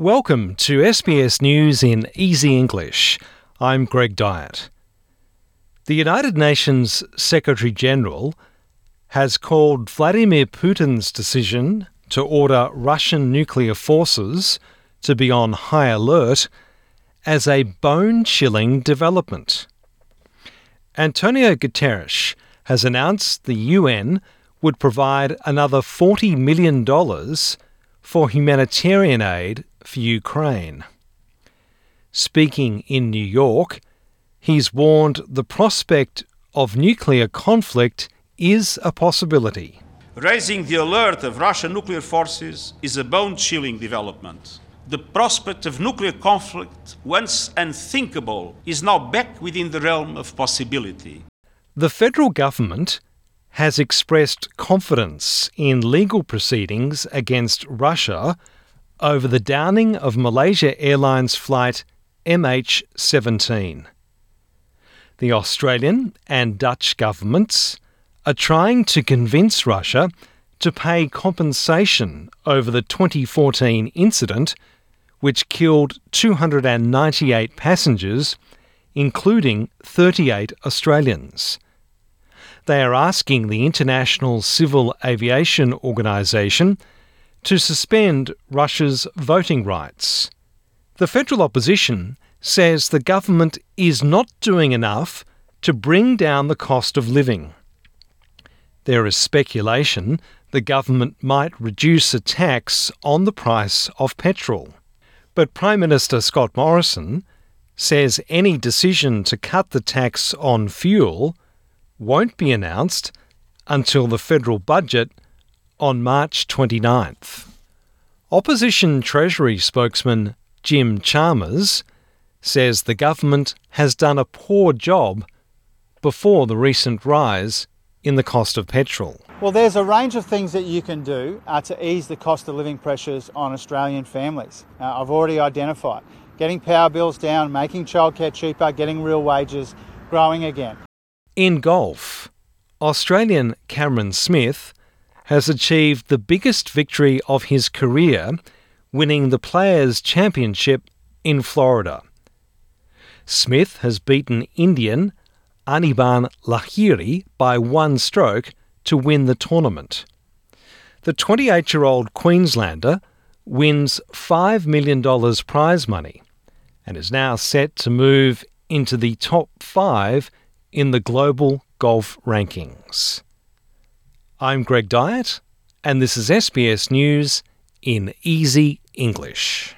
Welcome to SBS News in Easy English. I'm Greg Dyett. The United Nations Secretary General has called Vladimir Putin's decision to order Russian nuclear forces to be on high alert as a bone chilling development. Antonio Guterres has announced the UN would provide another $40 million for humanitarian aid for Ukraine. Speaking in New York, he's warned the prospect of nuclear conflict is a possibility. Raising the alert of Russian nuclear forces is a bone chilling development. The prospect of nuclear conflict, once unthinkable, is now back within the realm of possibility. The federal government has expressed confidence in legal proceedings against Russia over the downing of Malaysia Airlines flight MH17. The Australian and Dutch governments are trying to convince Russia to pay compensation over the 2014 incident, which killed 298 passengers, including 38 Australians. They are asking the International Civil Aviation Organization to suspend Russia's voting rights. The federal opposition says the government is not doing enough to bring down the cost of living. There is speculation the government might reduce a tax on the price of petrol. But Prime Minister Scott Morrison says any decision to cut the tax on fuel won't be announced until the federal budget on March 29th. Opposition Treasury spokesman Jim Chalmers says the government has done a poor job before the recent rise in the cost of petrol. Well, there's a range of things that you can do uh, to ease the cost of living pressures on Australian families. Uh, I've already identified getting power bills down, making childcare cheaper, getting real wages growing again. In golf, Australian Cameron Smith has achieved the biggest victory of his career, winning the Players' Championship in Florida. Smith has beaten Indian Anirban Lahiri by one stroke to win the tournament. The 28 year old Queenslander wins $5 million prize money and is now set to move into the top five in the global golf rankings. I'm Greg Dyett, and this is SBS News in Easy English.